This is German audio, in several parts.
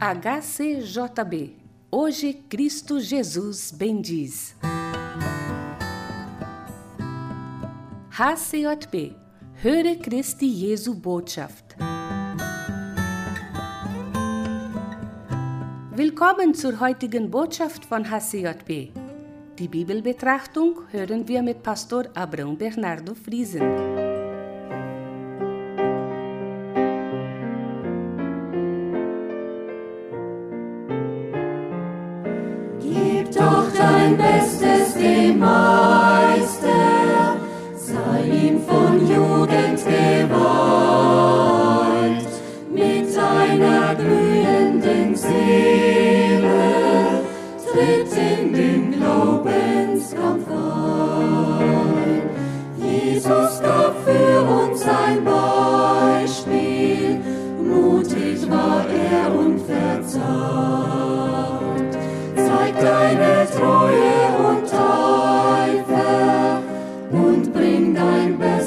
HCJB Hoje Cristo Jesus bendiz. HCJB Höre Christi Jesu Botschaft. Willkommen zur heutigen Botschaft von HCJB. Die Bibelbetrachtung hören wir mit Pastor Abrão Bernardo Friesen. Seele tritt in den Glaubenskampf ein. Jesus gab für uns ein Beispiel, mutig war er und verzagt. Zeig deine Treue und Eifer und bring dein Bestes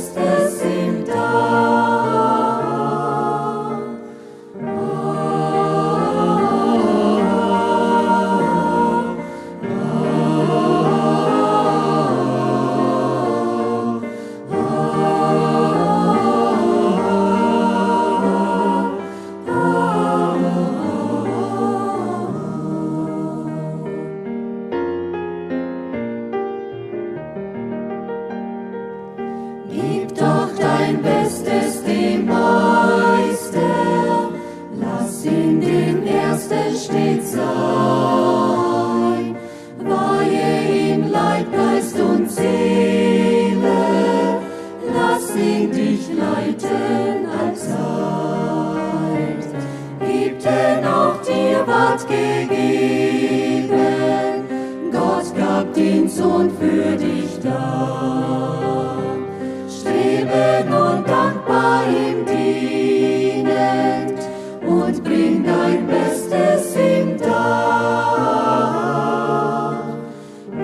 den Sohn für dich da. Strebe nun dankbar ihm dienend und bring dein Bestes ihm dar.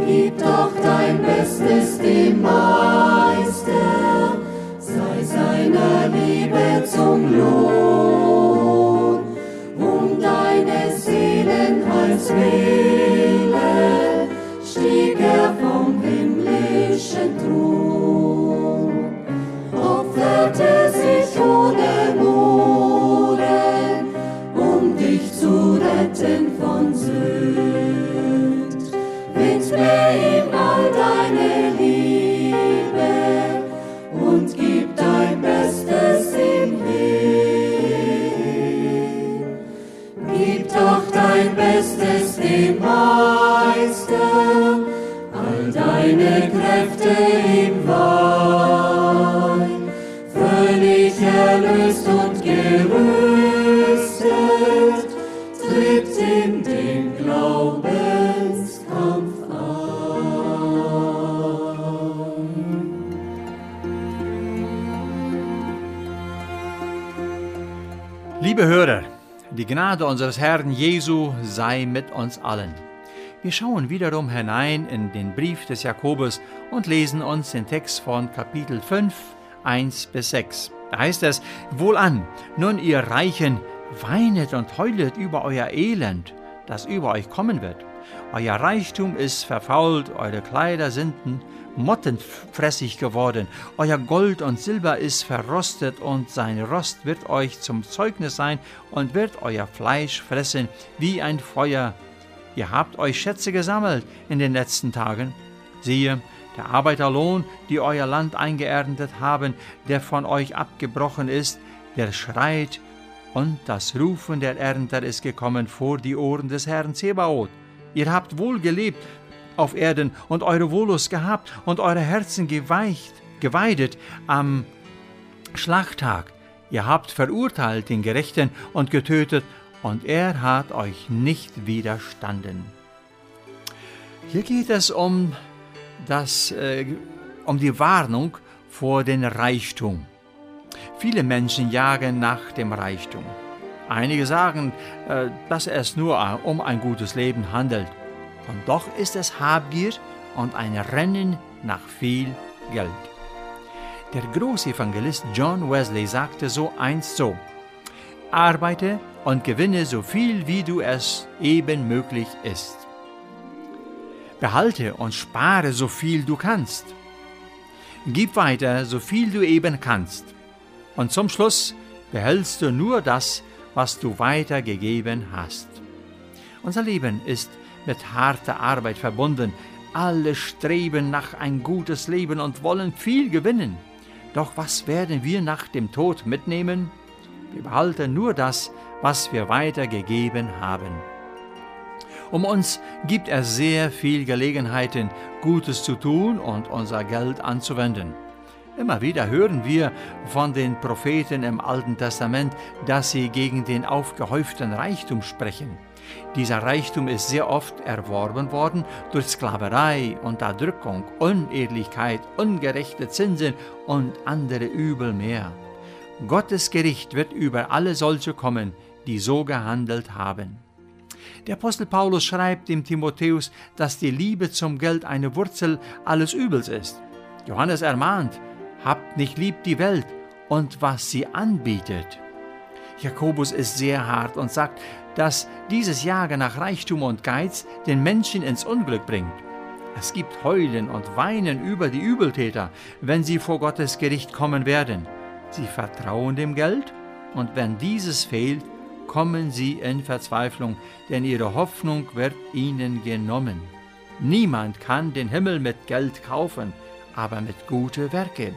Gib doch dein Bestes dem Meister, und gerüstet, tritt in den Glaubenskampf ein. Liebe Hörer, die Gnade unseres Herrn Jesu sei mit uns allen. Wir schauen wiederum hinein in den Brief des Jakobus und lesen uns den Text von Kapitel 5, 1 bis 6. Da heißt es, Wohlan, nun ihr Reichen, weinet und heulet über euer Elend, das über euch kommen wird. Euer Reichtum ist verfault, eure Kleider sind mottenfressig geworden, euer Gold und Silber ist verrostet und sein Rost wird euch zum Zeugnis sein und wird euer Fleisch fressen wie ein Feuer. Ihr habt euch Schätze gesammelt in den letzten Tagen. Siehe, der Arbeiterlohn, die euer Land eingeerntet haben, der von euch abgebrochen ist, der schreit, und das Rufen der Ernter ist gekommen vor die Ohren des Herrn Zebaoth. Ihr habt wohl gelebt auf Erden und eure Wohllust gehabt und eure Herzen geweicht, geweidet am Schlachttag. Ihr habt verurteilt den Gerechten und getötet, und er hat euch nicht widerstanden. Hier geht es um, das, äh, um die Warnung vor dem Reichtum. Viele Menschen jagen nach dem Reichtum. Einige sagen, äh, dass es nur um ein gutes Leben handelt. Und doch ist es Habgier und ein Rennen nach viel Geld. Der Großevangelist John Wesley sagte so einst so, arbeite und gewinne so viel, wie du es eben möglich ist. Behalte und spare so viel du kannst. Gib weiter so viel du eben kannst. Und zum Schluss behältst du nur das, was du weitergegeben hast. Unser Leben ist mit harter Arbeit verbunden. Alle streben nach ein gutes Leben und wollen viel gewinnen. Doch was werden wir nach dem Tod mitnehmen? Wir behalten nur das, was wir weitergegeben haben. Um uns gibt er sehr viel Gelegenheiten, Gutes zu tun und unser Geld anzuwenden. Immer wieder hören wir von den Propheten im Alten Testament, dass sie gegen den aufgehäuften Reichtum sprechen. Dieser Reichtum ist sehr oft erworben worden durch Sklaverei, Unterdrückung, Unehrlichkeit, ungerechte Zinsen und andere Übel mehr. Gottes Gericht wird über alle solche kommen, die so gehandelt haben. Der Apostel Paulus schreibt dem Timotheus, dass die Liebe zum Geld eine Wurzel alles Übels ist. Johannes ermahnt, habt nicht lieb die Welt und was sie anbietet. Jakobus ist sehr hart und sagt, dass dieses Jagen nach Reichtum und Geiz den Menschen ins Unglück bringt. Es gibt Heulen und Weinen über die Übeltäter, wenn sie vor Gottes Gericht kommen werden. Sie vertrauen dem Geld und wenn dieses fehlt, kommen sie in Verzweiflung, denn ihre Hoffnung wird ihnen genommen. Niemand kann den Himmel mit Geld kaufen, aber mit gute Werke.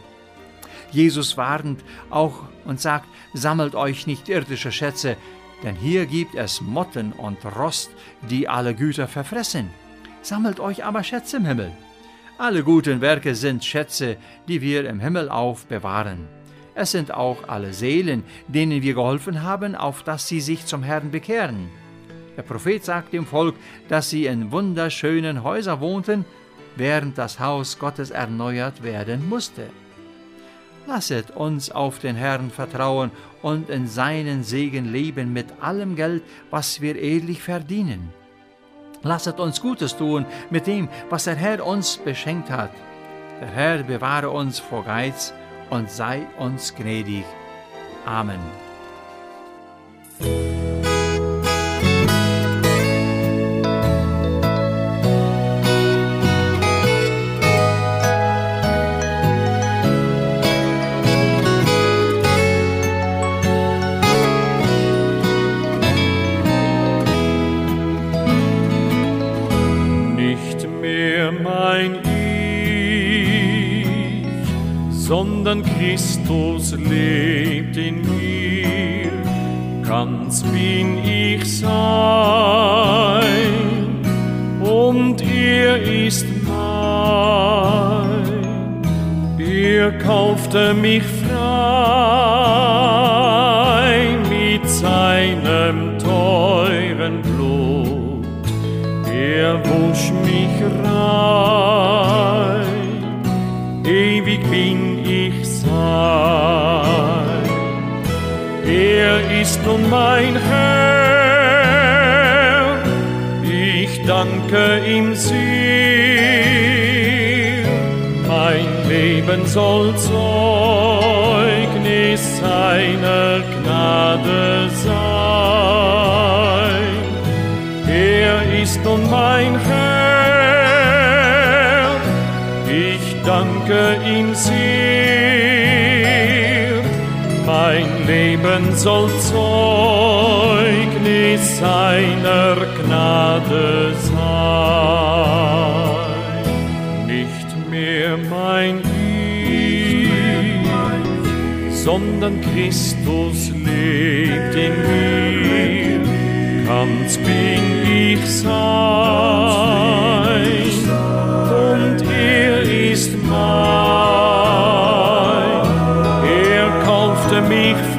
Jesus warnt auch und sagt, sammelt euch nicht irdische Schätze, denn hier gibt es Motten und Rost, die alle Güter verfressen. Sammelt euch aber Schätze im Himmel. Alle guten Werke sind Schätze, die wir im Himmel aufbewahren. Es sind auch alle Seelen, denen wir geholfen haben, auf dass sie sich zum Herrn bekehren. Der Prophet sagt dem Volk, dass sie in wunderschönen Häusern wohnten, während das Haus Gottes erneuert werden musste. Lasset uns auf den Herrn vertrauen und in seinen Segen leben mit allem Geld, was wir ehrlich verdienen. Lasset uns Gutes tun mit dem, was der Herr uns beschenkt hat. Der Herr bewahre uns vor Geiz und sei uns gnädig. Amen. Sondern Christus lebt in mir. Ganz bin ich sein und er ist mein. Er kaufte mich frei mit seinem teuren Blut. Er wusch mich rein, ewig bin sein. Er ist nun mein Herr, ich danke ihm sehr. Mein Leben soll Zeugnis seiner Gnade sein. Er ist nun mein Herr, ich danke ihm sehr. Leben soll Zeugnis seiner Gnade sein. Nicht mehr mein Ich, sondern Christus lebt in mir ganz bin ich sein und er ist mein. Er kaufte mich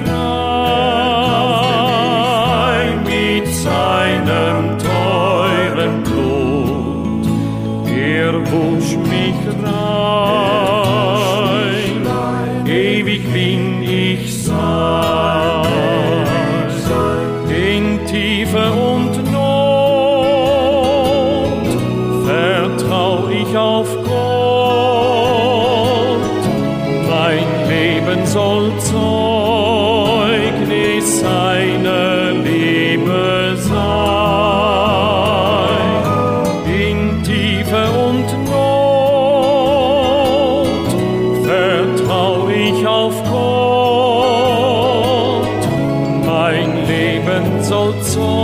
mein Leben soll Zeugnis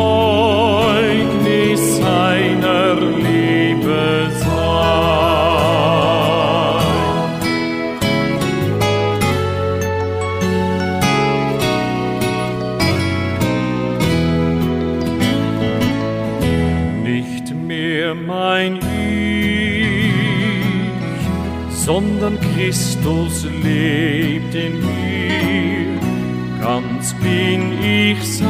seiner Liebe sein. Nicht mehr mein sondern Christus lebt in mir. Ganz bin ich sein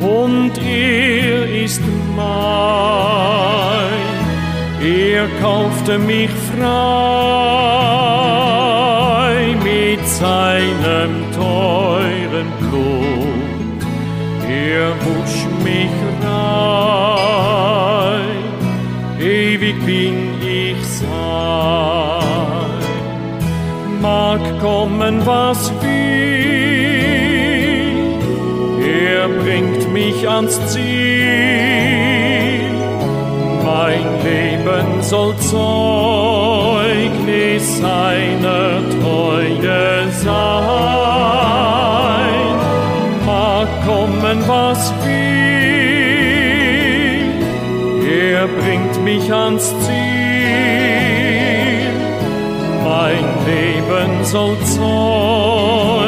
und er ist mein. Er kaufte mich frei mit seinem teuren Blut. Er wusch mich rein, ewig bin kommen, was will. Er bringt mich ans Ziel. Mein Leben soll Zeugnis seiner Treue sein. Mag kommen, was will. Er bringt mich ans Ziel. Leben soll Zeugnis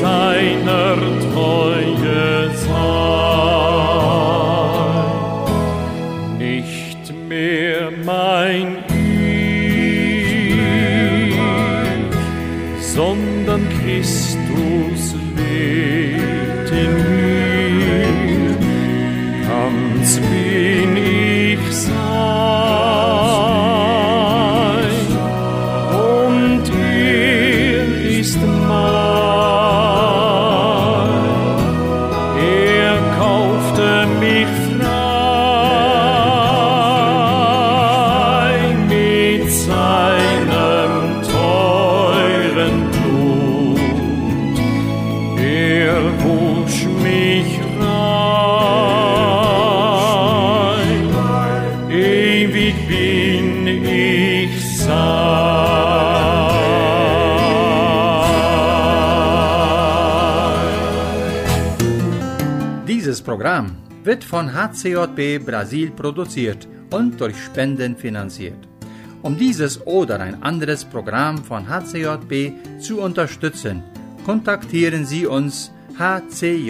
seiner Treue sein. Nicht mehr mein Ich, sondern Christus lebt in mir. Ganz bin Programm wird von HCJB Brasil produziert und durch Spenden finanziert. Um dieses oder ein anderes Programm von HCJB zu unterstützen, kontaktieren Sie uns hcjb.com.br.